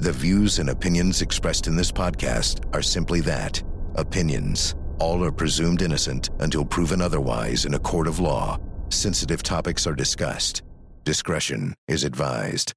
The views and opinions expressed in this podcast are simply that opinions. All are presumed innocent until proven otherwise in a court of law. Sensitive topics are discussed. Discretion is advised.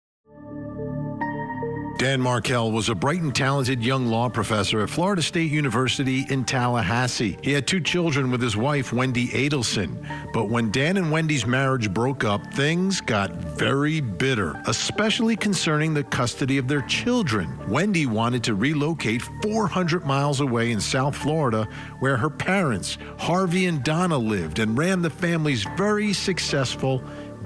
Dan Markel was a bright and talented young law professor at Florida State University in Tallahassee. He had two children with his wife, Wendi Adelson. But when Dan and Wendi's marriage broke up, things got very bitter, especially concerning the custody of their children. Wendi wanted to relocate 400 miles away in South Florida, where her parents, Harvey and Donna, lived and ran the family's very successful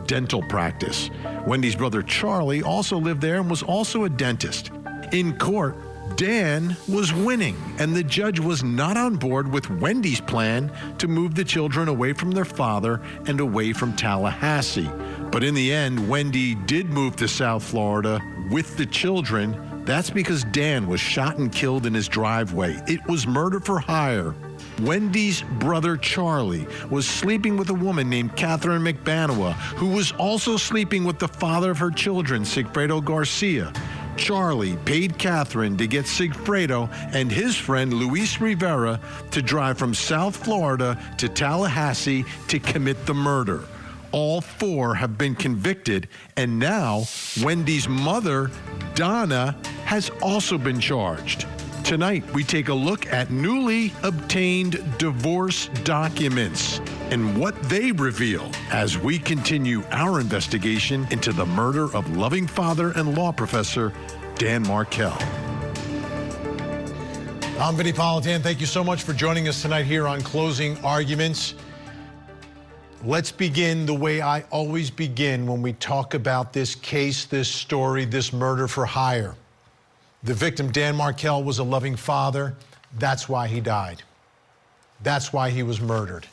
dental practice. Wendi's brother Charlie also lived there and was also a dentist. In court, Dan was winning, and the judge was not on board with Wendi's plan to move the children away from their father and away from Tallahassee. But in the end, Wendi did move to South Florida with the children. That's because Dan was shot and killed in his driveway. It was murder for hire. Wendi's brother Charlie was sleeping with a woman named Katherine Magbanua, who was also sleeping with the father of her children, Sigfredo Garcia. Charlie paid Katherine to get Sigfredo and his friend Luis Rivera to drive from South Florida to Tallahassee to commit the murder. All four have been convicted, and now Wendi's mother, Donna, has also been charged. Tonight, we take a look at newly obtained divorce documents and what they reveal as we continue our investigation into the murder of loving father and law professor Dan Markel. I'm Vinnie Politan. Thank you so much for joining us tonight here on Closing Arguments. Let's begin the way I always begin when we talk about this case, this story, this murder for hire. The victim, Dan Markel, was a loving father. That's why he died. That's why he was murdered.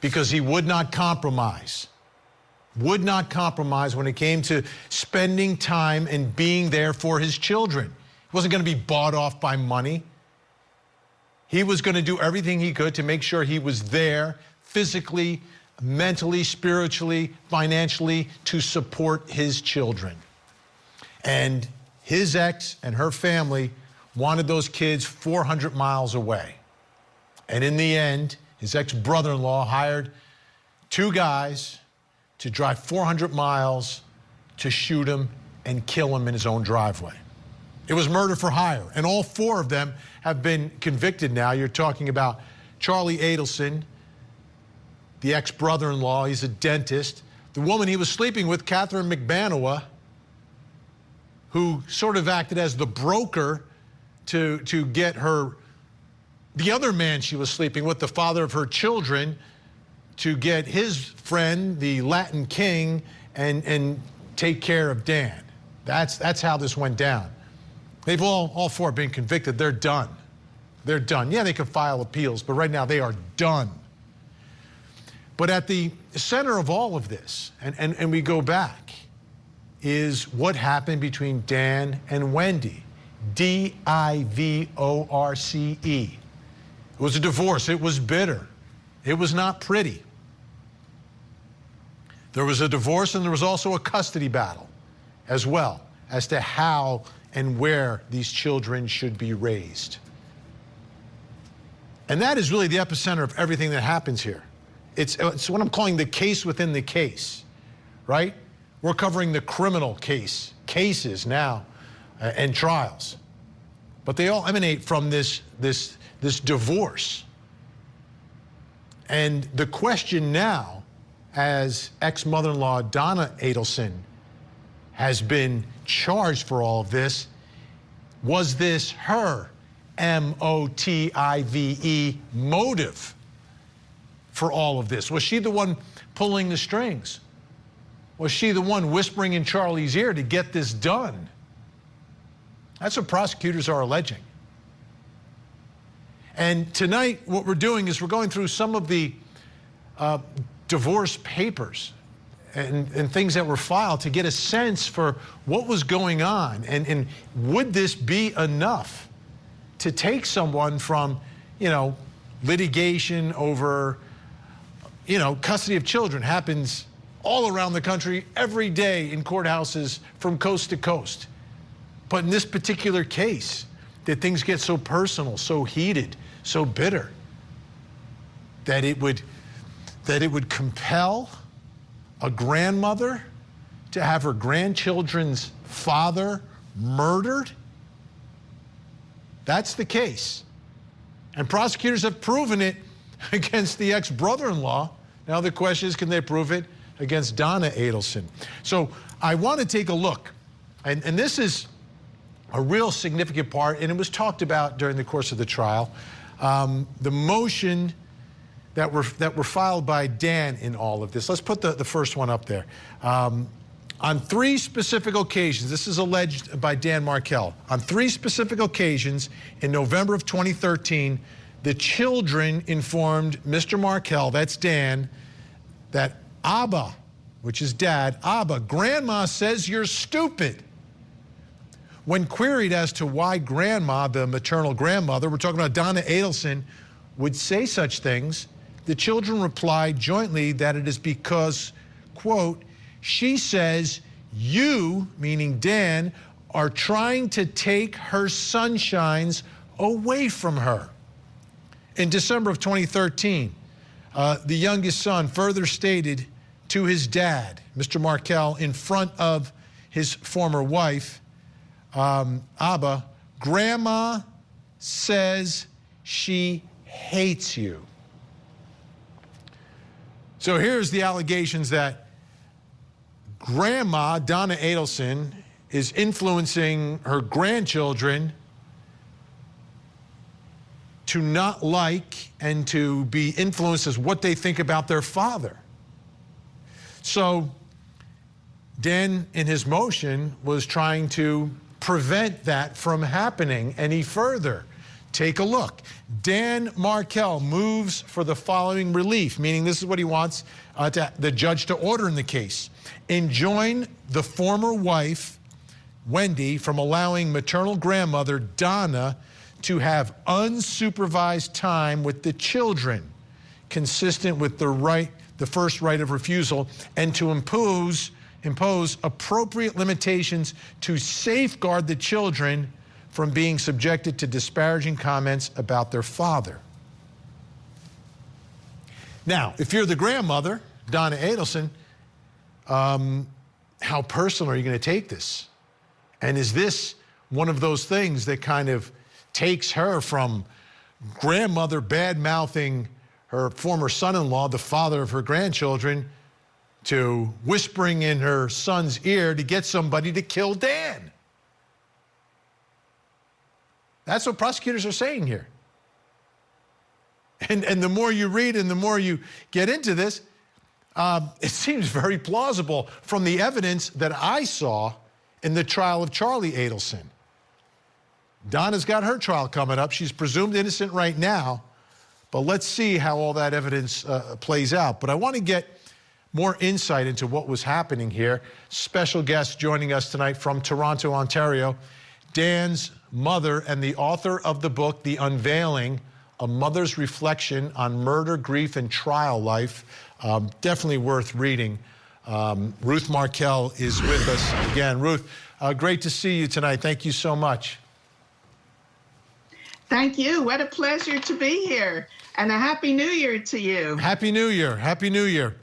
Because he would not compromise. Would not compromise when it came to spending time and being there for his children. He wasn't going to be bought off by money. He was going to do everything he could to make sure he was there physically, mentally, spiritually, financially to support his children. And his ex and her family wanted those kids 400 miles away. And in the end, his ex brother in law hired two guys to drive 400 miles to shoot him and kill him in his own driveway. It was murder for hire, and all four of them have been convicted now. You're talking about Charlie Adelson, the ex brother in law, he's a dentist. The woman he was sleeping with, Katherine Magbanua, who sort of acted as the broker to, to get her, the other man she was sleeping with, the father of her children, to get his friend, the Latin king, and, and take care of Dan. That's, that's how this went down. They've all, all four been convicted. They're done. They're done. Yeah, they can file appeals, but right now they are done. But at the center of all of this, and, and, and we go back, is what happened between Dan and Wendi. D I V O R C E. It was a divorce. It was bitter. It was not pretty. There was a divorce and there was also a custody battle as well as to how and where these children should be raised. And that is really the epicenter of everything that happens here. It's, it's what I'm calling the case within the case, right? We're covering the criminal case, cases now, uh, and trials. But they all emanate from this, this, this divorce. And the question now, as ex mother in law Donna Adelson has been charged for all of this, was this her M O T I V E motive for all of this? Was she the one pulling the strings? Was she the one whispering in Charlie's ear to get this done? That's what prosecutors are alleging. And tonight, what we're doing is we're going through some of the uh, divorce papers and, and, things that were filed to get a sense for what was going on and, and would this be enough to take someone from, you know, litigation over, you know, custody of children happens all around the country every day in courthouses from coast to coast. But in this particular case, that things get so personal, so heated, so bitter, that it would that it would compel a grandmother to have her grandchildren's father murdered? That's the case. And prosecutors have proven it against the ex brother in law. Now, the question is can they prove it against Donna Adelson? So, I want to take a look. And, and this is a real significant part, and it was talked about during the course of the trial. Um, the motion that were, that were filed by Dan in all of this. Let's put the, the first one up there. Um, on three specific occasions, this is alleged by Dan Markel, on three specific occasions in November of 2013, the children informed Mr. Markel, that's Dan, that Abba, which is dad, Abba, grandma says you're stupid. When queried as to why grandma, the maternal grandmother, we're talking about Donna Adelson, would say such things, the children replied jointly that it is because, quote, she says, you, meaning Dan, are trying to take her sunshines away from her. In December of 2013, uh, the youngest son further stated to his dad, Mr. Markel, in front of his former wife, um, Abba, Grandma says she hates you. So here's the allegations that Grandma, Donna Adelson, is influencing her grandchildren to not like and to be influenced as what they think about their father. So, Dan, in his motion, was trying to prevent that from happening any further. Take a look. Dan Markel moves for the following relief, meaning this is what he wants uh, to, the judge to order in the case. Enjoin the former wife, Wendi, from allowing maternal grandmother, Donna, to have unsupervised time with the children, consistent with the right, the first right of refusal, and to impose, impose appropriate limitations to safeguard the children from being subjected to disparaging comments about their father. Now, if you're the grandmother, Donna Adelson, um, how personal are you going to take this? And is this one of those things that kind of takes her from grandmother bad mouthing her former son in law, the father of her grandchildren, to whispering in her son's ear to get somebody to kill Dan? That's what prosecutors are saying here. And, and the more you read and the more you get into this, uh, it seems very plausible from the evidence that I saw in the trial of Charlie Adelson. Donna's got her trial coming up. She's presumed innocent right now, but let's see how all that evidence uh, plays out. But I want to get more insight into what was happening here. Special guest joining us tonight from Toronto, Ontario, Dan's mother and the author of the book, The Unveiling A Mother's Reflection on Murder, Grief, and Trial Life. Um, definitely worth reading. Um, Ruth Markel is with us again. Ruth, uh, great to see you tonight. Thank you so much. Thank you. What a pleasure to be here. And a happy new year to you. Happy new year. Happy new year.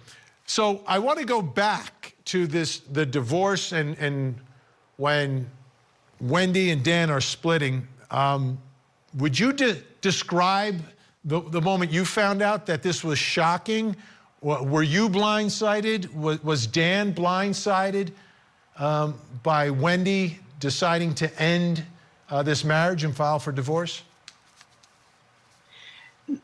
So I want to go back to this the divorce and, and when Wendi and Dan are splitting. Um, would you de- describe the, the moment you found out that this was shocking? Were you blindsided? Was, Dan blindsided um, by Wendi deciding to end uh, this marriage and file for divorce?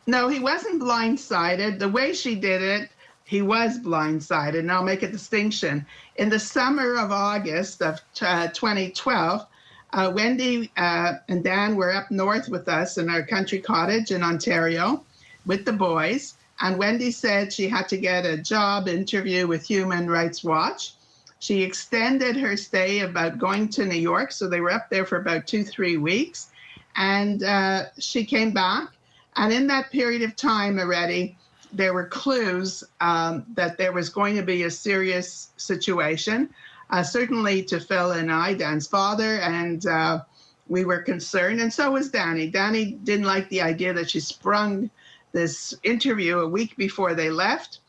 No, he wasn't blindsided. The way she did it, he was blindsided. And I'll make a distinction. In the summer of August of uh, 2012, uh, Wendi uh, and Dan were up north with us in our country cottage in Ontario with the boys. And Wendi said she had to get a job interview with Human Rights Watch. She extended her stay about going to New York. So they were up there for about two, three weeks. And uh, she came back. And in that period of time already, there were clues um, that there was going to be a serious situation. uh, certainly to Phil and I, Dan's father, and uh, we were concerned, and so was Danny. Danny didn't like the idea that she sprung this interview a week before they left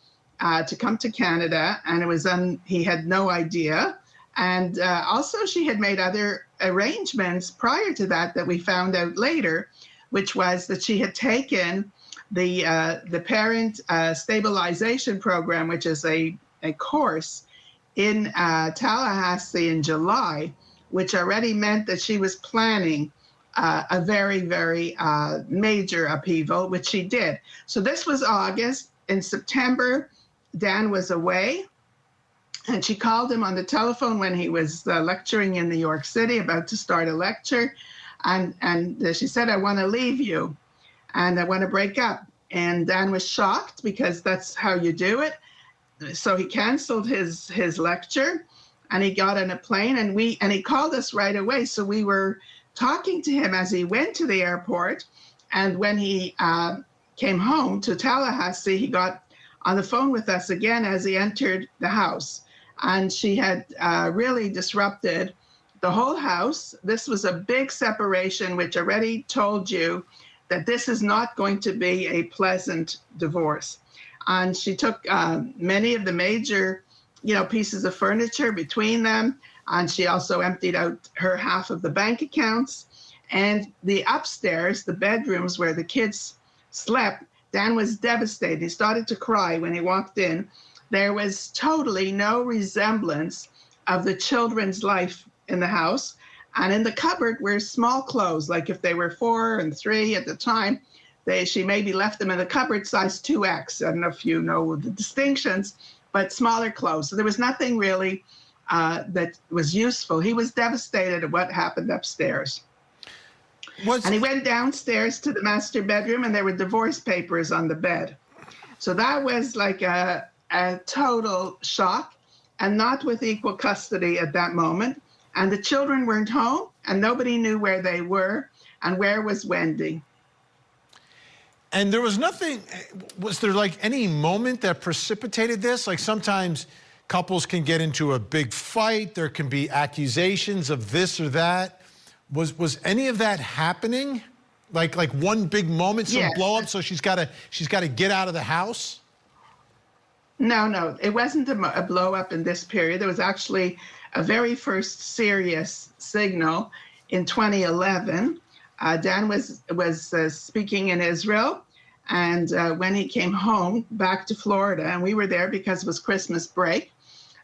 uh, to come to Canada, and it was un- he had no idea. And uh, also, she had made other arrangements prior to that that we found out later, which was that she had taken the uh, the parent uh, stabilization program, which is a, a course in uh, Tallahassee in July, which already meant that she was planning uh, a very, very uh, major upheaval, which she did. So this was August. In September, Dan was away. And she called him on the telephone when he was uh, lecturing in New York City, about to start a lecture. And, and she said, I want to leave you and I want to break up. And Dan was shocked because that's how you do it. So he canceled his, his lecture and he got on a plane and we and he called us right away. So we were talking to him as he went to the airport. And when he uh, came home to Tallahassee, he got on the phone with us again as he entered the house. And she had uh, really disrupted the whole house. This was a big separation, which already told you that this is not going to be a pleasant divorce. And she took uh, many of the major, you know, pieces of furniture between them. And she also emptied out her half of the bank accounts. And the upstairs, the bedrooms where the kids slept, Dan was devastated. He started to cry when he walked in. There was totally no resemblance of the children's life in the house. And in the cupboard were small clothes, like if they were four and three at the time, they she maybe left them in the cupboard size 2X. I don't know if you know the distinctions, but smaller clothes. So there was nothing really uh, that was useful. He was devastated at what happened upstairs. What's... And he went downstairs to the master bedroom, and there were divorce papers on the bed. So that was like a, a total shock, and not with equal custody at that moment. And the children weren't home, and nobody knew where they were, and where was Wendi. And there was nothing, was there like any moment that precipitated this? Like sometimes Couples can get into a big fight. There can be accusations of this or that. Was was any of that happening? Like like one big moment, some yes. blow up, so she's got to she's got to get out of the house. No, no, it wasn't a, a blow up in this period. There was actually a very first serious signal in 2011. Uh, Dan was was uh, speaking in Israel, and uh, when he came home back to Florida, and we were there because it was Christmas break,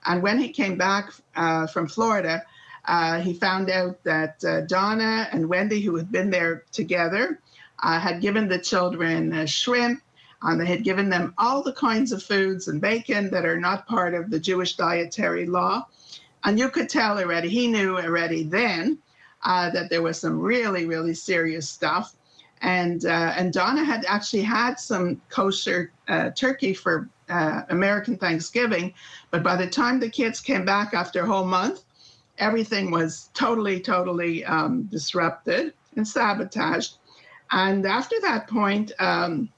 and when he came back uh, from Florida, uh, he found out that uh, Donna and Wendi, who had been there together, had given the children shrimp. and they had given them all the kinds of foods and bacon that are not part of the Jewish dietary law. And you could tell already, he knew already then uh, that there was some really, really serious stuff. And, and Donna had actually had some kosher turkey for uh, American Thanksgiving. But by the time the kids came back after a whole month, everything was totally, totally um, disrupted and sabotaged. And after that point, um,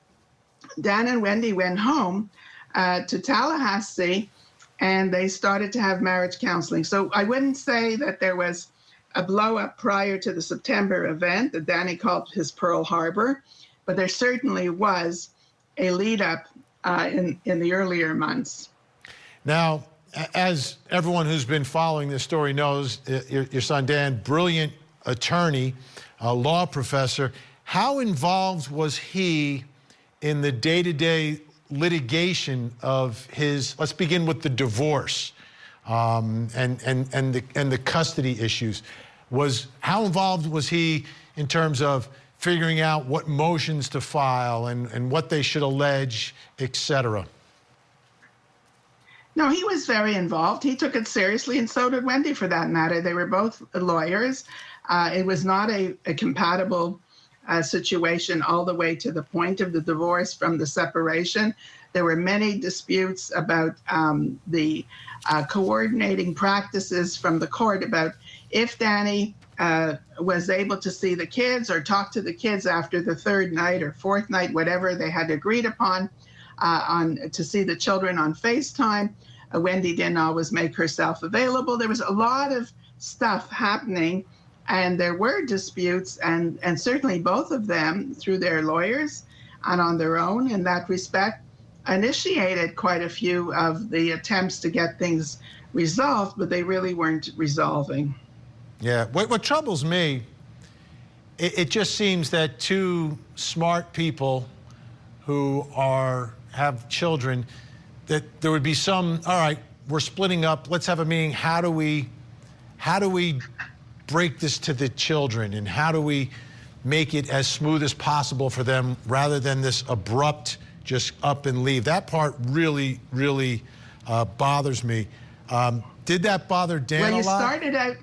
Dan and Wendi went home uh, to Tallahassee and they started to have marriage counseling. So I wouldn't say that there was a blow up prior to the September event that Danny called his Pearl Harbor, but there certainly was a lead up uh, in, in the earlier months. Now, as everyone who's been following this story knows, your, your son Dan, brilliant attorney, law professor. How involved was he in the day to day litigation of his? Let's begin with the divorce um, and, and, and, the, and the custody issues. Was how involved was he in terms of figuring out what motions to file and, and what they should allege, etc. No, he was very involved. He took it seriously, and so did Wendi, for that matter. They were both lawyers. Uh, it was not a, a compatible uh, situation all the way to the point of the divorce from the separation. There were many disputes about um, the uh, coordinating practices from the court about if Danny uh, was able to see the kids or talk to the kids after the third night or fourth night, whatever they had agreed upon, uh, on to see the children on FaceTime. Uh, Wendi didn't always make herself available. There was a lot of stuff happening, and there were disputes, and, and certainly both of them, through their lawyers and on their own in that respect, initiated quite a few of the attempts to get things resolved, but they really weren't resolving. Yeah. What, what troubles me, it, it just seems that two smart people who are have children, that there would be some, all right, we're splitting up, let's have a meeting. How do we how do we break this to the children and how do we make it as smooth as possible for them rather than this abrupt just up and leave? That part really, really uh, bothers me. Um, did that bother Dan well, you a lot? started out.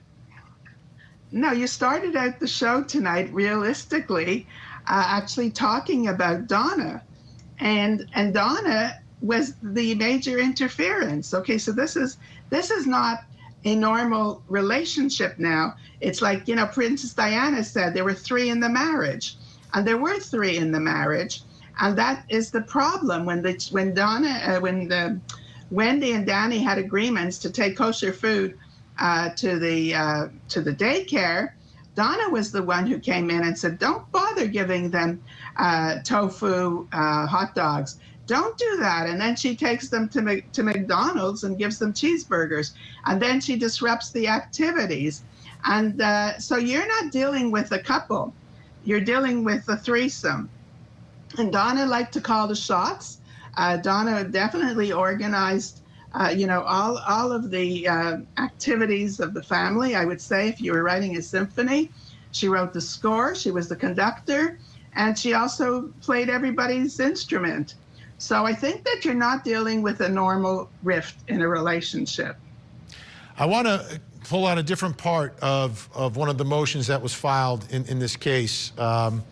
No, you started out the show tonight realistically, uh, actually talking about Donna, and and Donna was the major interference. Okay, so this is this is not a normal relationship now. It's like you know, Princess Diana said there were three in the marriage, and there were three in the marriage, and that is the problem when the when Donna uh, when the Wendi and Danny had agreements to take kosher food uh, to the uh, to the daycare. Donna was the one who came in and said, "Don't bother giving them uh, tofu uh, hot dogs. Don't do that." And then she takes them to to McDonald's and gives them cheeseburgers, and then she disrupts the activities. And uh, so you're not dealing with a couple; you're dealing with a threesome. And Donna liked to call the shots uh, Donna definitely organized, uh, you know, all all of the uh, activities of the family. I would say, if you were writing a symphony, she wrote the score. She was the conductor, and she also played everybody's instrument. So I think that you're not dealing with a normal rift in a relationship. I want to pull out a different part of, of one of the motions that was filed in, in this case. Um,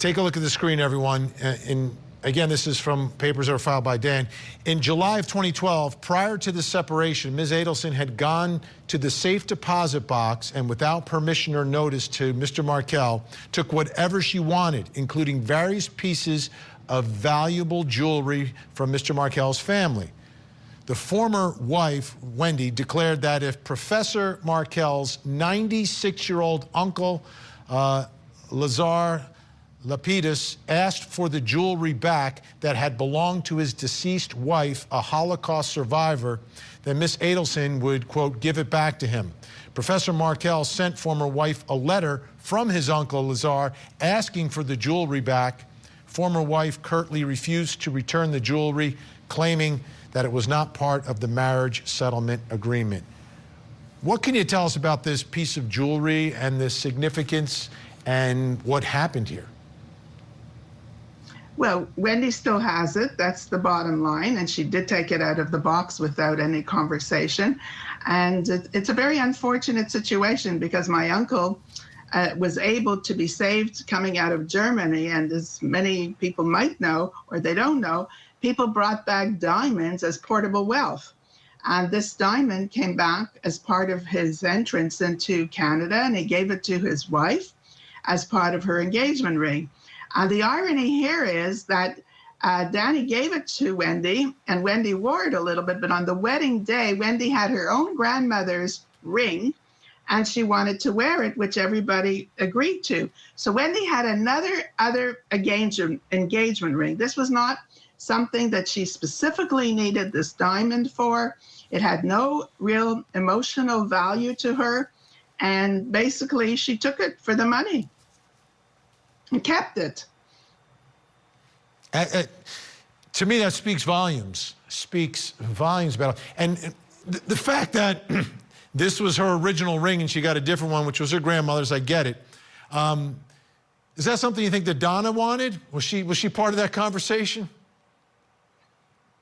take a look at the screen, everyone. Uh, in Again, this is from papers that were filed by Dan. In July of 2012, prior to the separation, Ms. Adelson had gone to the safe deposit box and, without permission or notice to Mr. Markel, took whatever she wanted, including various pieces of valuable jewelry from Mr. Markel's family. The former wife, Wendi, declared that if Professor Markel's 96 year old uncle, uh, Lazar Lapidus asked for the jewelry back that had belonged to his deceased wife, a Holocaust survivor, then Miss Adelson would, quote, give it back to him. Professor Markel sent former wife a letter from his uncle Lazar asking for the jewelry back. Former wife curtly refused to return the jewelry, claiming that it was not part of the marriage settlement agreement. What can you tell us about this piece of jewelry and the significance and what happened here? Well, Wendi still has it. That's the bottom line. And she did take it out of the box without any conversation. And it, it's a very unfortunate situation because my uncle uh, was able to be saved coming out of Germany. And as many people might know, or they don't know, people brought back diamonds as portable wealth. And this diamond came back as part of his entrance into Canada, and he gave it to his wife as part of her engagement ring. And the irony here is that uh, Danny gave it to Wendi, and Wendi wore it a little bit. But on the wedding day, Wendi had her own grandmother's ring, and she wanted to wear it, which everybody agreed to. So Wendi had another other engagement engagement ring. This was not something that she specifically needed this diamond for. It had no real emotional value to her, and basically she took it for the money and kept it. Uh, uh, to me, that speaks volumes. Speaks volumes about. And the, the fact that this was her original ring and she got a different one, which was her grandmother's, I get it. Um, is that something you think that Donna wanted? Was she was she part of that conversation?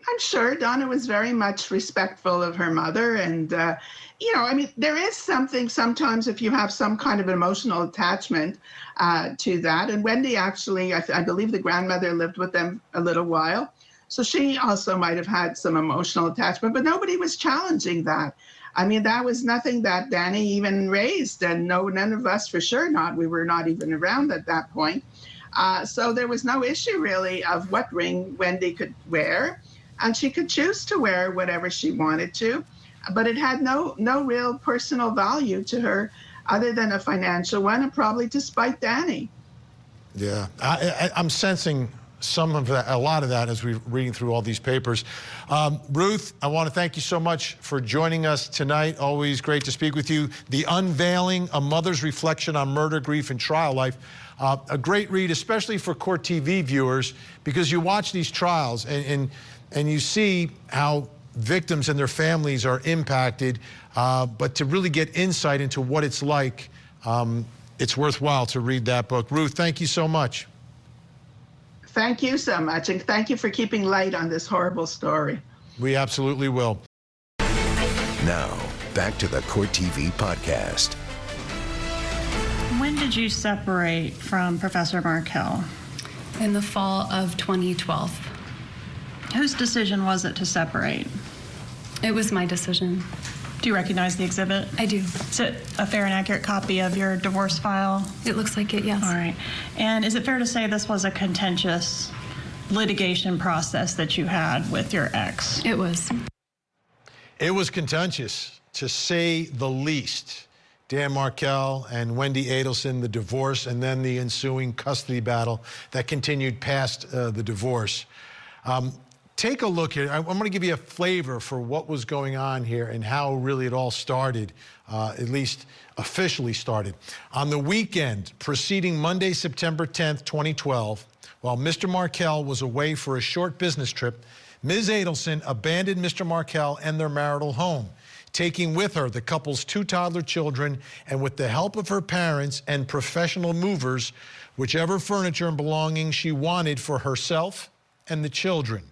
I'm sure Donna was very much respectful of her mother. And, uh, you know, I mean, there is something sometimes if you have some kind of emotional attachment uh, to that. And Wendi actually, I, I believe the grandmother lived with them a little while. So she also might have had some emotional attachment, but nobody was challenging that. I mean, that was nothing that Danny even raised, and no, none of us for sure not. We were not even around at that point. Uh, so there was no issue really of what ring Wendi could wear. and she could choose to wear whatever she wanted to, but it had no no real personal value to her other than a financial one, and probably to spite Danny. Yeah, I, am sensing some of that, a lot of that as we're reading through all these papers. Um, Ruth, I want to thank you so much for joining us tonight. Always great to speak with you. The Unveiling, A Mother's Reflection on Murder, Grief, and Trial Life. Uh, a great read, especially for Court TV viewers, because you watch these trials and, and, and you see how victims and their families are impacted, uh, but to really get insight into what it's like, um, it's worthwhile to read that book. Ruth, thank you so much. Thank you so much, and thank you for keeping light on this horrible story. We absolutely will. Now, back to the Court TV podcast. When did you separate from Professor Markel? In the fall of 2012. Whose decision was it to separate? It was my decision. Do you recognize the exhibit? I do. Is it a fair and accurate copy of your divorce file? It looks like it, yes. All right. And is it fair to say this was a contentious litigation process that you had with your ex? It was. It was contentious, to say the least. Dan Markel and Wendi Adelson, the divorce, and then the ensuing custody battle that continued past uh, the divorce. Um, take a look here. I'm going to give you a flavor for what was going on here and how really it all started, uh, at least officially started. On the weekend preceding Monday, September 10th, 2012, while Mr. Markel was away for a short business trip, Ms. Adelson abandoned Mr. Markel and their marital home, taking with her the couple's two toddler children and with the help of her parents and professional movers, whichever furniture and belongings she wanted for herself and the children.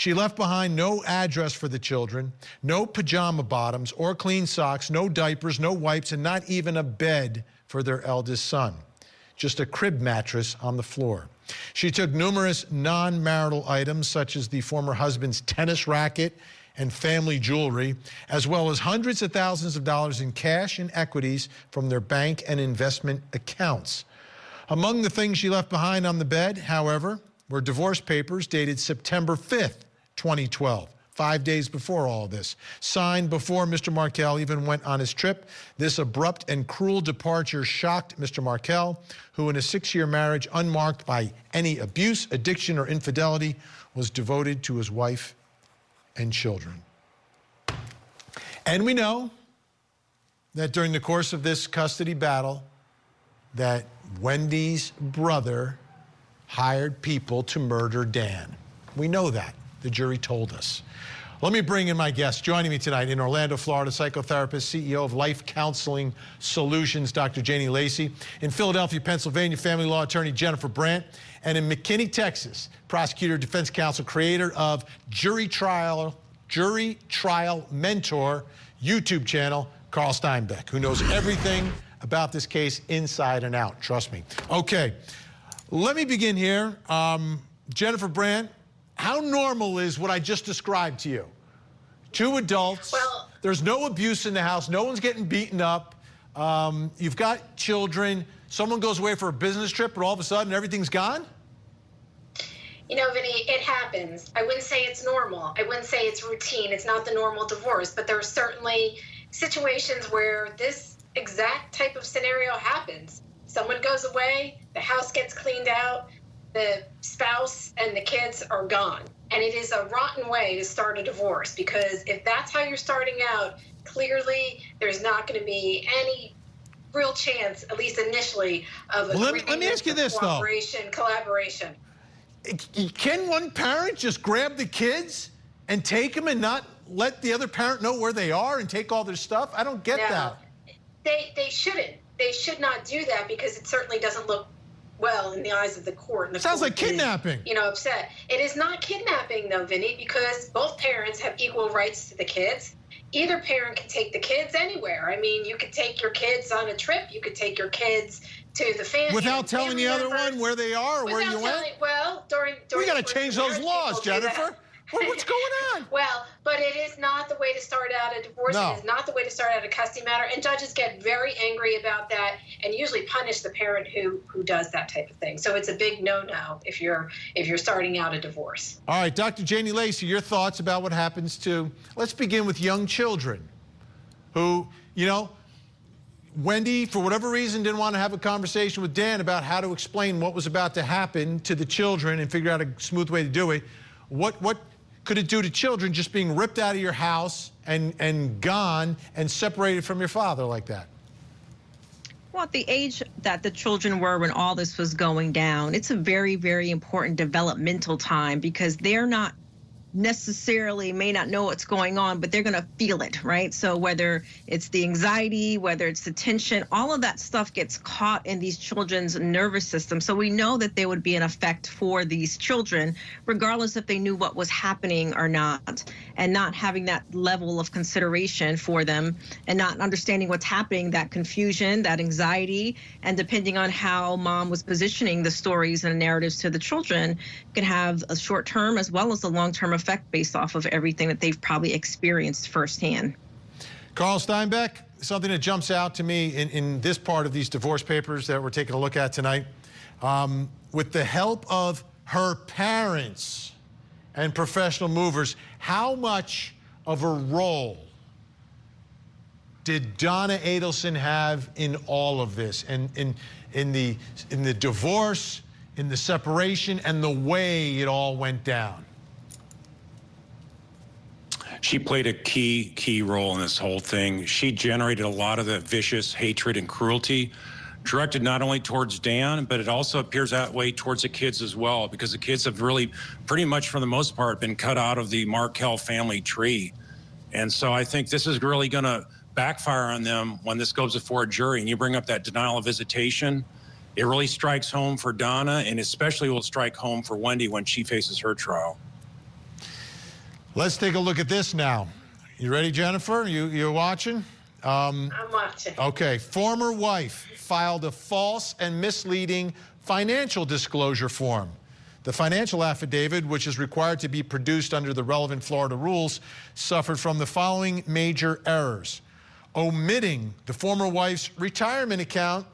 She left behind no address for the children, no pajama bottoms or clean socks, no diapers, no wipes, and not even a bed for their eldest son. Just a crib mattress on the floor. She took numerous non marital items, such as the former husband's tennis racket and family jewelry, as well as hundreds of thousands of dollars in cash and equities from their bank and investment accounts. Among the things she left behind on the bed, however, were divorce papers dated September 5th, 2012 five days before all this. Signed before Mr. Markel even went on his trip. This abrupt and cruel departure shocked Mr. Markel, who in a six year marriage unmarked by any abuse, addiction, or infidelity was devoted to his wife and children. And we know that during the course of this custody battle, that Wendi's brother hired people to murder Dan. We know that. The jury told us. Let me bring in my guest. Joining me tonight in Orlando, Florida, psychotherapist, CEO of Life Counseling Solutions, Dr. Janie Lacey. In Philadelphia, Pennsylvania, family law attorney Jennifer Brandt. And in McKinney, Texas, prosecutor, defense counsel, creator of Jury Trial, Jury Trial Mentor YouTube channel, Carl Steinbeck, who knows everything about this case inside and out. Trust me. Okay, let me begin here. Um, Jennifer Brandt, how normal is what I just described to you? Two adults. Well, there's no abuse in the house. No one's getting beaten up. Um, you've got children. Someone goes away for a business trip, but all of a sudden everything's gone. You know, Vinnie, it happens. I wouldn't say it's normal. I wouldn't say it's routine. It's not the normal divorce, but there are certainly situations where this exact type of scenario happens. Someone goes away, the house gets cleaned out, the spouse and the kids are gone. And it is a rotten way to start a divorce because if that's how you're starting out, clearly there's not going to be any real chance, at least initially, of well, let, me, let me ask you this cooperation, though. collaboration. Can one parent just grab the kids and take them and not let the other parent know where they are and take all their stuff? I don't get no, that. They they shouldn't. They should not do that because it certainly doesn't look well in the eyes of the court. And the Sounds court like kidnapping. Is, you know, upset. It is not kidnapping though, Vinnie, because both parents have equal rights to the kids. Either parent can take the kids anywhere. I mean, you could take your kids on a trip. You could take your kids to the family without telling the members. other one where they are or where you telling, went. Well, during, during we got to change those laws, Jennifer. What's going on? well, but it is not the way to start out a divorce. No. It is not the way to start out a custody matter. And judges get very angry about that. and usually punish the parent who who does that type of thing. So it's a big no-no if you're if you're starting out a divorce. All right, Dr. Janie Lacey, your thoughts about what happens to, let's begin with young children who, you know, Wendi, for whatever reason, didn't want to have a conversation with Dan about how to explain what was about to happen to the children and figure out a smooth way to do it. What, what could it do to children just being ripped out of your house and, and gone and separated from your father like that? Well, at the age that the children were when all this was going down, it's a very, very important developmental time because they're not necessarily may not know what's going on, but they're going to feel it, right? So whether it's the anxiety, whether it's the tension, all of that stuff gets caught in these children's nervous system. So we know that there would be an effect for these children, regardless if they knew what was happening or not, and not having that level of consideration for them and not understanding what's happening, that confusion, that anxiety, and depending on how mom was positioning the stories and narratives to the children can have a short term as well as a long term effect based off of everything that they've probably experienced firsthand. Carl Steinbeck, something that jumps out to me in, in this part of these divorce papers that we're taking a look at tonight. Um, with the help of her parents and professional movers, how much of a role did Donna Adelson have in all of this and in, in, the, in the divorce, in the separation, and the way it all went down? she played a key key role in this whole thing. She generated a lot of the vicious hatred and cruelty directed not only towards Dan, but it also appears that way towards the kids as well, because the kids have really, pretty much for the most part, been cut out of the Markel family tree. And so I think this is really going to backfire on them when this goes before a jury. And you bring up that denial of visitation. It really strikes home for Donna, and especially will strike home for Wendi when she faces her trial. Let's take a look at this now. You ready, Jennifer? You you're watching? Um, I'm watching. Okay. Former wife filed a false and misleading financial disclosure form. The financial affidavit, which is required to be produced under the relevant Florida rules, suffered from the following major errors omitting the former wife's retirement account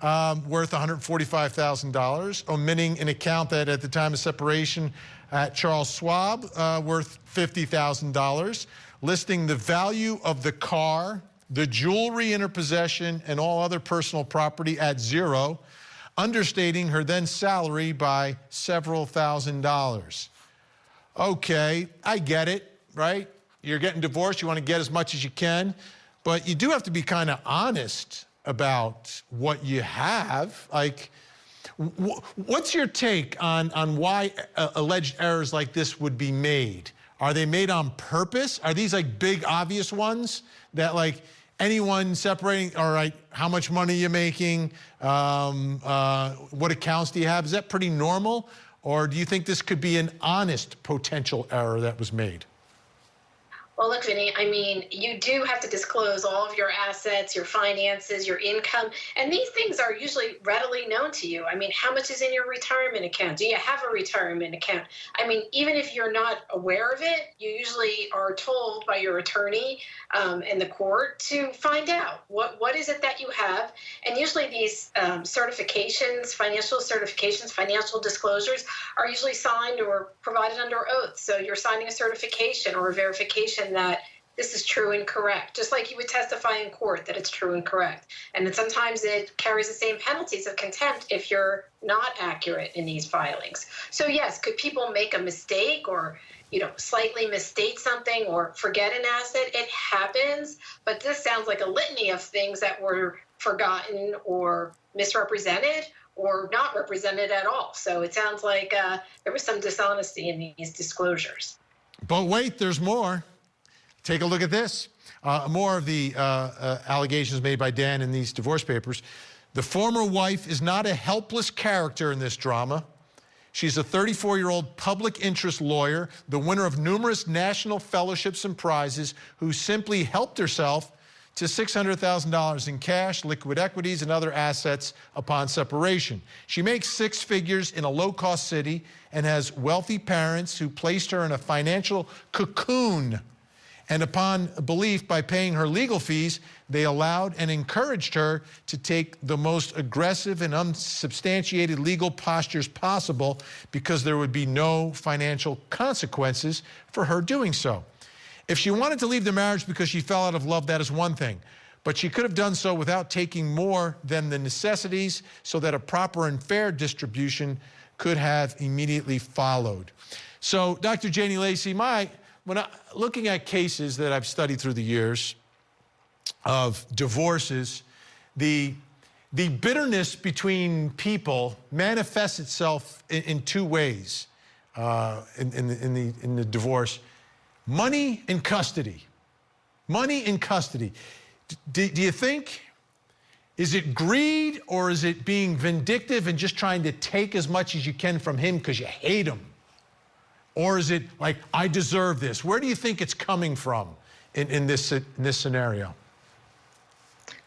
um, worth $145,000, omitting an account that at the time of separation at Charles Schwab, uh, worth $50,000, listing the value of the car, the jewelry in her possession, and all other personal property at zero, understating her then salary by several thousand dollars. Okay, I get it, right? You're getting divorced, you want to get as much as you can, but you do have to be kind of honest about what you have. Like, What's your take on, on why uh, alleged errors like this would be made? Are they made on purpose? Are these like big obvious ones that like anyone separating, all right, how much money you're making, um, uh, what accounts do you have? Is that pretty normal? Or do you think this could be an honest potential error that was made? Well, look, Vinnie, I mean, you do have to disclose all of your assets, your finances, your income, and these things are usually readily known to you. I mean, how much is in your retirement account? Do you have a retirement account? I mean, even if you're not aware of it, you usually are told by your attorney um, in the court to find out what, what is it that you have. And usually these um, certifications, financial certifications, financial disclosures are usually signed or provided under oath. So you're signing a certification or a verification that this is true and correct, just like you would testify in court that it's true and correct. And sometimes it carries the same penalties of contempt if you're not accurate in these filings. So yes, could people make a mistake or you know slightly misstate something or forget an asset? It happens, but this sounds like a litany of things that were forgotten or misrepresented or not represented at all. So it sounds like uh, there was some dishonesty in these disclosures. But wait, there's more. Take a look at this. Uh, more of the uh, uh, allegations made by Dan in these divorce papers. The former wife is not a helpless character in this drama. She's a 34 year old public interest lawyer, the winner of numerous national fellowships and prizes, who simply helped herself to $600,000 in cash, liquid equities, and other assets upon separation. She makes six figures in a low cost city and has wealthy parents who placed her in a financial cocoon And upon belief, by paying her legal fees, they allowed and encouraged her to take the most aggressive and unsubstantiated legal postures possible because there would be no financial consequences for her doing so. If she wanted to leave the marriage because she fell out of love, that is one thing. But she could have done so without taking more than the necessities so that a proper and fair distribution could have immediately followed. So, Dr. Janie Lacey, my when I looking at cases that I've studied through the years of divorces, the the bitterness between people manifests itself in, in two ways uh, in, in, the, in, the, in the divorce money and custody. Money and custody. D- do you think, is it greed or is it being vindictive and just trying to take as much as you can from him because you hate him? Or is it like, I deserve this? Where do you think it's coming from in, in, this, in this scenario?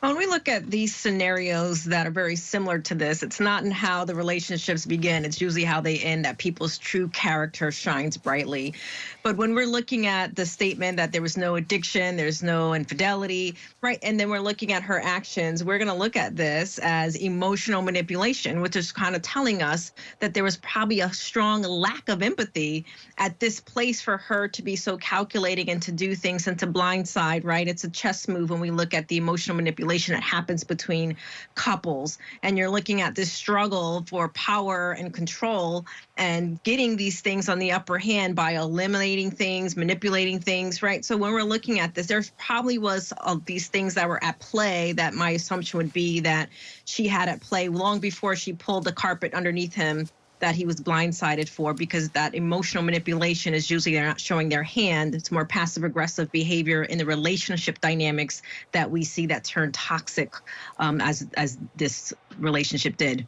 When we look at these scenarios that are very similar to this, it's not in how the relationships begin. It's usually how they end that people's true character shines brightly. But when we're looking at the statement that there was no addiction, there's no infidelity, right? And then we're looking at her actions, we're going to look at this as emotional manipulation, which is kind of telling us that there was probably a strong lack of empathy at this place for her to be so calculating and to do things and to blindside, right? It's a chess move when we look at the emotional manipulation manipulation that happens between couples. And you're looking at this struggle for power and control and getting these things on the upper hand by eliminating things, manipulating things, right? So when we're looking at this, there's probably was uh, these things that were at play that my assumption would be that she had at play long before she pulled the carpet underneath him that he was blindsided for because that emotional manipulation is usually they're not showing their hand. It's more passive aggressive behavior in the relationship dynamics that we see that turn toxic um, as as this relationship did.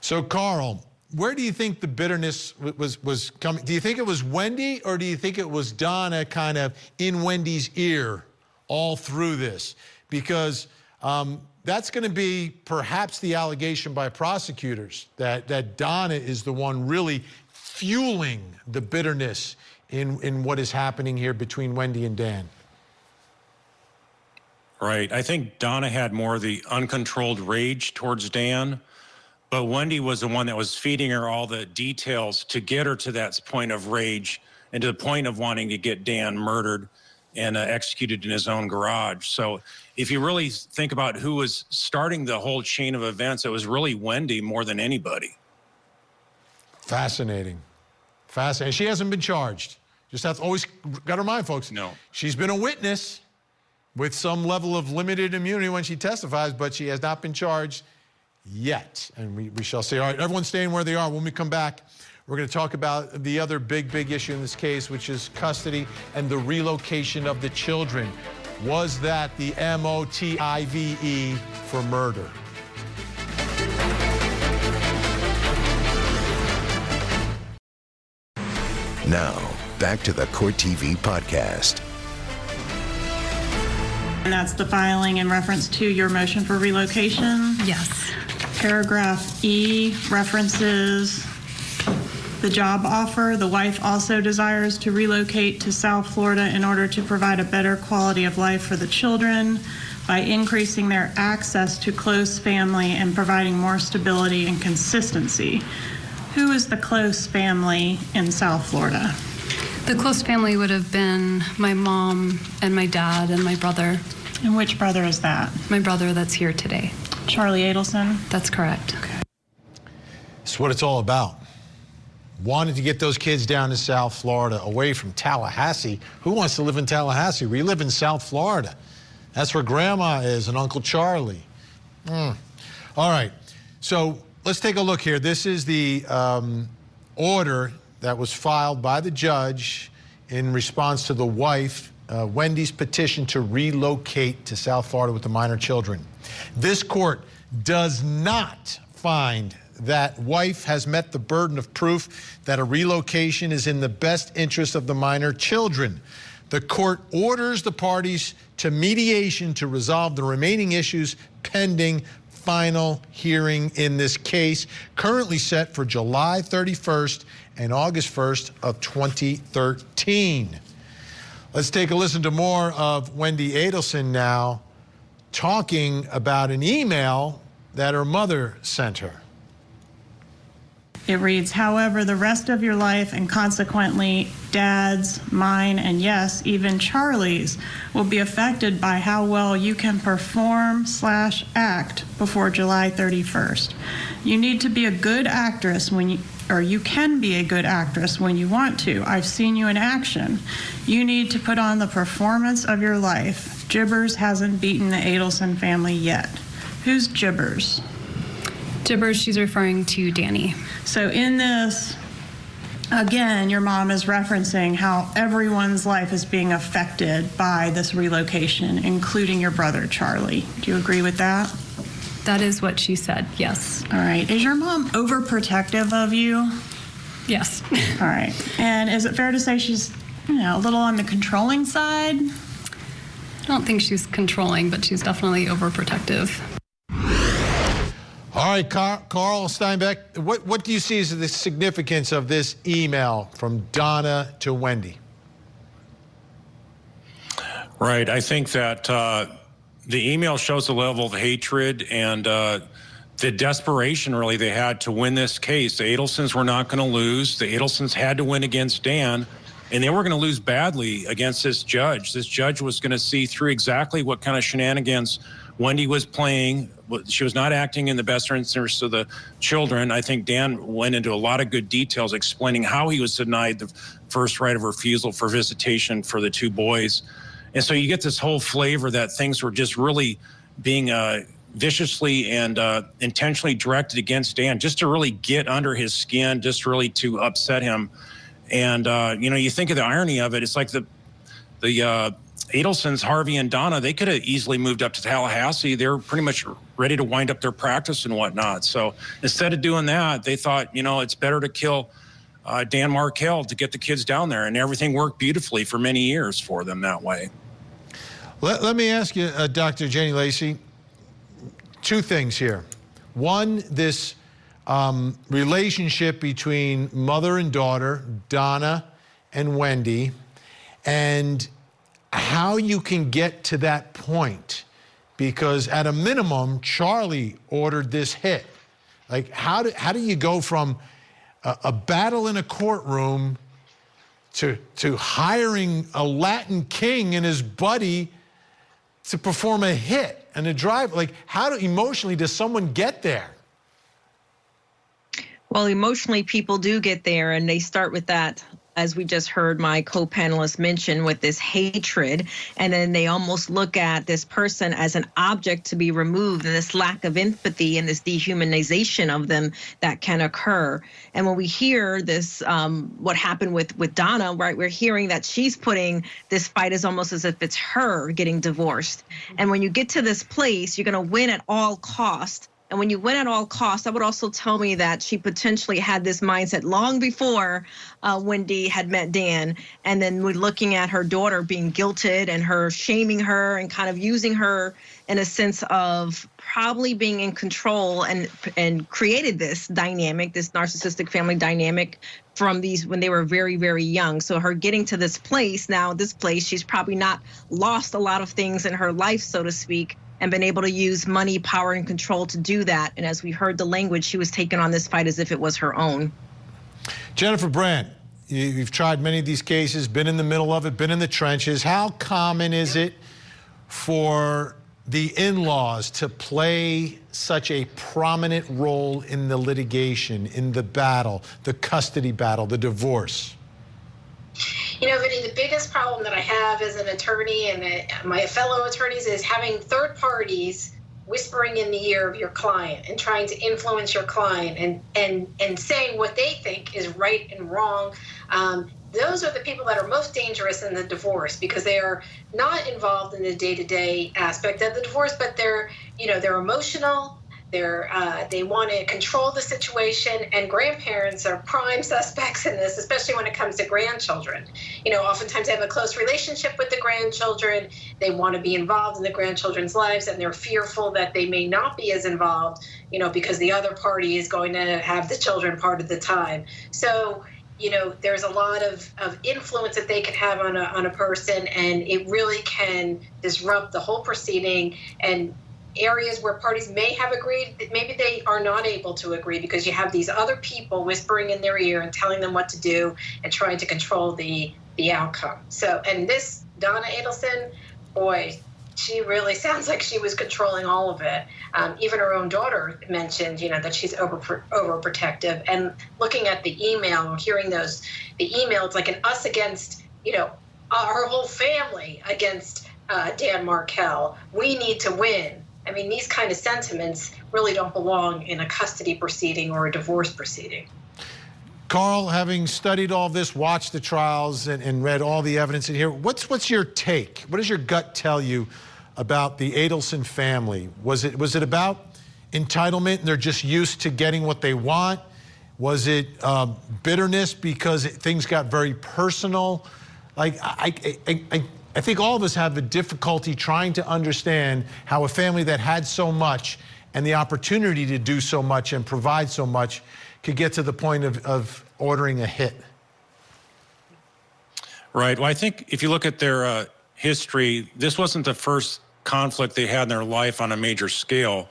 So, Carl, where do you think the bitterness was was coming? Do you think it was Wendi, or do you think it was Donna kind of in Wendi's ear all through this? Because um, that's going to be perhaps the allegation by prosecutors that, that Donna is the one really fueling the bitterness in, in what is happening here between Wendi and Dan. Right. I think Donna had more of the uncontrolled rage towards Dan, but Wendi was the one that was feeding her all the details to get her to that point of rage and to the point of wanting to get Dan murdered and uh, executed in his own garage. So if you really think about who was starting the whole chain of events, it was really Wendi more than anybody. Fascinating. Fascinating. She hasn't been charged. Just have to always got her mind, folks. No. She's been a witness with some level of limited immunity when she testifies, but she has not been charged yet. And we, we shall see. All right, everyone's staying where they are. When we come back, we're going to talk about the other big, big issue in this case, which is custody and the relocation of the children. Was that the M O T I V E for murder? Now, back to the Court TV podcast. And that's the filing in reference to your motion for relocation. Yes. Paragraph E references the job offer. The wife also desires to relocate to South Florida in order to provide a better quality of life for the children by increasing their access to close family and providing more stability and consistency. Who is the close family in South Florida? The close family would have been my mom and my dad and my brother. And which brother is that? My brother that's here today. Charlie Adelson? That's correct. Okay. It's what it's all about wanted to get those kids down to South Florida, away from Tallahassee. Who wants to live in Tallahassee? We live in South Florida. That's where Grandma is and Uncle Charlie. Mm. All right. So let's take a look here. This is the um, order that was filed by the judge in response to the wife, uh, Wendi's petition to relocate to South Florida with the minor children. This court does not find that wife has met the burden of proof that a relocation is in the best interest of the minor children. The court orders the parties to mediation to resolve the remaining issues pending final hearing in this case, currently set for July 31st and August 1st of 2013. Let's take a listen to more of Wendi Adelson now talking about an email that her mother sent her. It reads, however, the rest of your life and consequently dad's, mine, and yes, even Charlie's will be affected by how well you can perform slash act before July 31st. You need to be a good actress when you or you can be a good actress when you want to. I've seen you in action. You need to put on the performance of your life. Jibbers hasn't beaten the Adelson family yet. Who's Jibbers? Jibbers, she's referring to Danny. So in this, again, your mom is referencing how everyone's life is being affected by this relocation, including your brother Charlie. Do you agree with that? That is what she said, yes. All right. Is your mom overprotective of you? Yes. All right. And is it fair to say she's, you know, a little on the controlling side? I don't think she's controlling, but she's definitely overprotective. All right, Carl Steinbeck, what, what do you see as the significance of this email from Donna to Wendi? Right. I think that uh, the email shows the level of hatred and uh, the desperation really they had to win this case. The Adelsons were not going to lose. The Adelsons had to win against Dan, and they were going to lose badly against this judge. This judge was going to see through exactly what kind of shenanigans Wendi was playing. She was not acting in the best interest of the children. I think Dan went into a lot of good details explaining how he was denied the first right of refusal for visitation for the two boys. And so you get this whole flavor that things were just really being uh, viciously and uh, intentionally directed against Dan just to really get under his skin, just really to upset him. And, uh, you know, you think of the irony of it, it's like the, the, uh, Adelsons, Harvey, and Donna, they could have easily moved up to Tallahassee. They're pretty much ready to wind up their practice and whatnot. So instead of doing that, they thought, you know, it's better to kill uh, Dan Markel to get the kids down there. And everything worked beautifully for many years for them that way. Let, let me ask you, uh, Dr. Jenny Lacey, two things here. One, this um, relationship between mother and daughter, Donna and Wendi, and how you can get to that point because at a minimum charlie ordered this hit. Like how do, how do you go from a, a battle in a courtroom to, to hiring a latin king and his buddy to perform a hit and a drive? Like how do emotionally does someone get there? Well emotionally people do get there and they start with that as we just heard my co-panelist mention with this hatred and then they almost look at this person as an object to be removed and this lack of empathy and this dehumanization of them that can occur. And when we hear this um, what happened with with donna right we're hearing that she's putting this fight as almost as if it's her getting divorced. And when you get to this place you're going to win at all cost and when you win at all costs, that would also tell me that she potentially had this mindset long before uh, Wendi had met Dan. And then we're looking at her daughter being guilted and her shaming her and kind of using her in a sense of probably being in control and and created this dynamic, this narcissistic family dynamic from these when they were very very young so her getting to this place now this place she's probably not lost a lot of things in her life so to speak and been able to use money, power, and control to do that. And as we heard the language, she was taking on this fight as if it was her own. Jennifer Brandt, you've tried many of these cases, been in the middle of it, been in the trenches. How common is it for the in laws to play such a prominent role in the litigation, in the battle, the custody battle, the divorce? You know, Vinnie, the biggest problem that I have as an attorney and uh, my fellow attorneys is having third parties whispering in the ear of your client and trying to influence your client and and and saying what they think is right and wrong. Um, those are the people that are most dangerous in the divorce because they are not involved in the day-to-day aspect of the divorce, but they're you know they're emotional they're, uh, they want to control the situation, and grandparents are prime suspects in this, especially when it comes to grandchildren. You know, oftentimes they have a close relationship with the grandchildren. They want to be involved in the grandchildren's lives, and they're fearful that they may not be as involved, you know, because the other party is going to have the children part of the time. So, you know, there's a lot of, of influence that they can have on a, on a person, and it really can disrupt the whole proceeding and areas where parties may have agreed that maybe they are not able to agree because you have these other people whispering in their ear and telling them what to do and trying to control the the outcome so and this donna adelson boy she really sounds like she was controlling all of it. Um, even her own daughter mentioned, you know, that she's over overprotective. And looking at the email, hearing those, the email, it's like an us against, you know, our whole family against uh, Dan Markel. We need to win. I mean, these kind of sentiments really don't belong in a custody proceeding or a divorce proceeding. Carl, having studied all this, watched the trials, and, and, read all the evidence in here, what's what's your take? What does your gut tell you about the Adelson family? Was it was it about entitlement and they're just used to getting what they want? Was it uh, bitterness because it, things got very personal? Like I, I, I, I think all of us have the difficulty trying to understand how a family that had so much and the opportunity to do so much and provide so much could get to the point of, of ordering a hit. Right. Well, I think if you look at their uh, history, this wasn't the first conflict they had in their life on a major scale.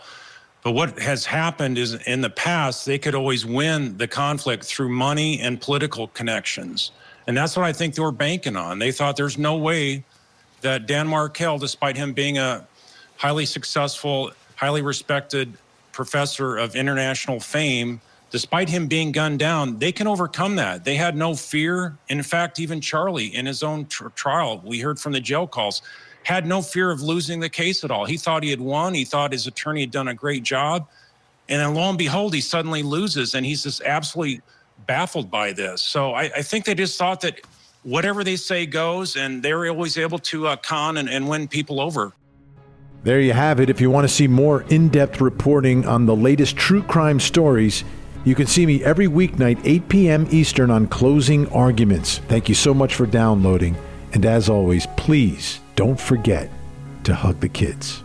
But what has happened is in the past, they could always win the conflict through money and political connections. And that's what I think they were banking on. They thought there's no way that Dan Markel, despite him being a highly successful, highly respected professor of international fame, despite him being gunned down, they can overcome that. They had no fear. In fact, even Charlie, in his own tr- trial, we heard from the jail calls, had no fear of losing the case at all. He thought he had won. He thought his attorney had done a great job. And then lo and behold, he suddenly loses, and he's just absolutely baffled by this. So I, I think they just thought that whatever they say goes, and they're always able to uh, con and, and win people over. There you have it. If you want to see more in depth reporting on the latest true crime stories, you can see me every weeknight, 8 p.m. Eastern, on Closing Arguments. Thank you so much for downloading. And as always, please don't forget to hug the kids.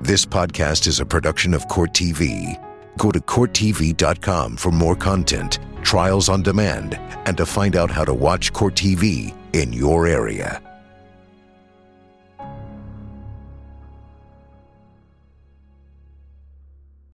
This podcast is a production of Court TV. Go to CourtTV.com for more content, trials on demand, and to find out how to watch Court TV in your area.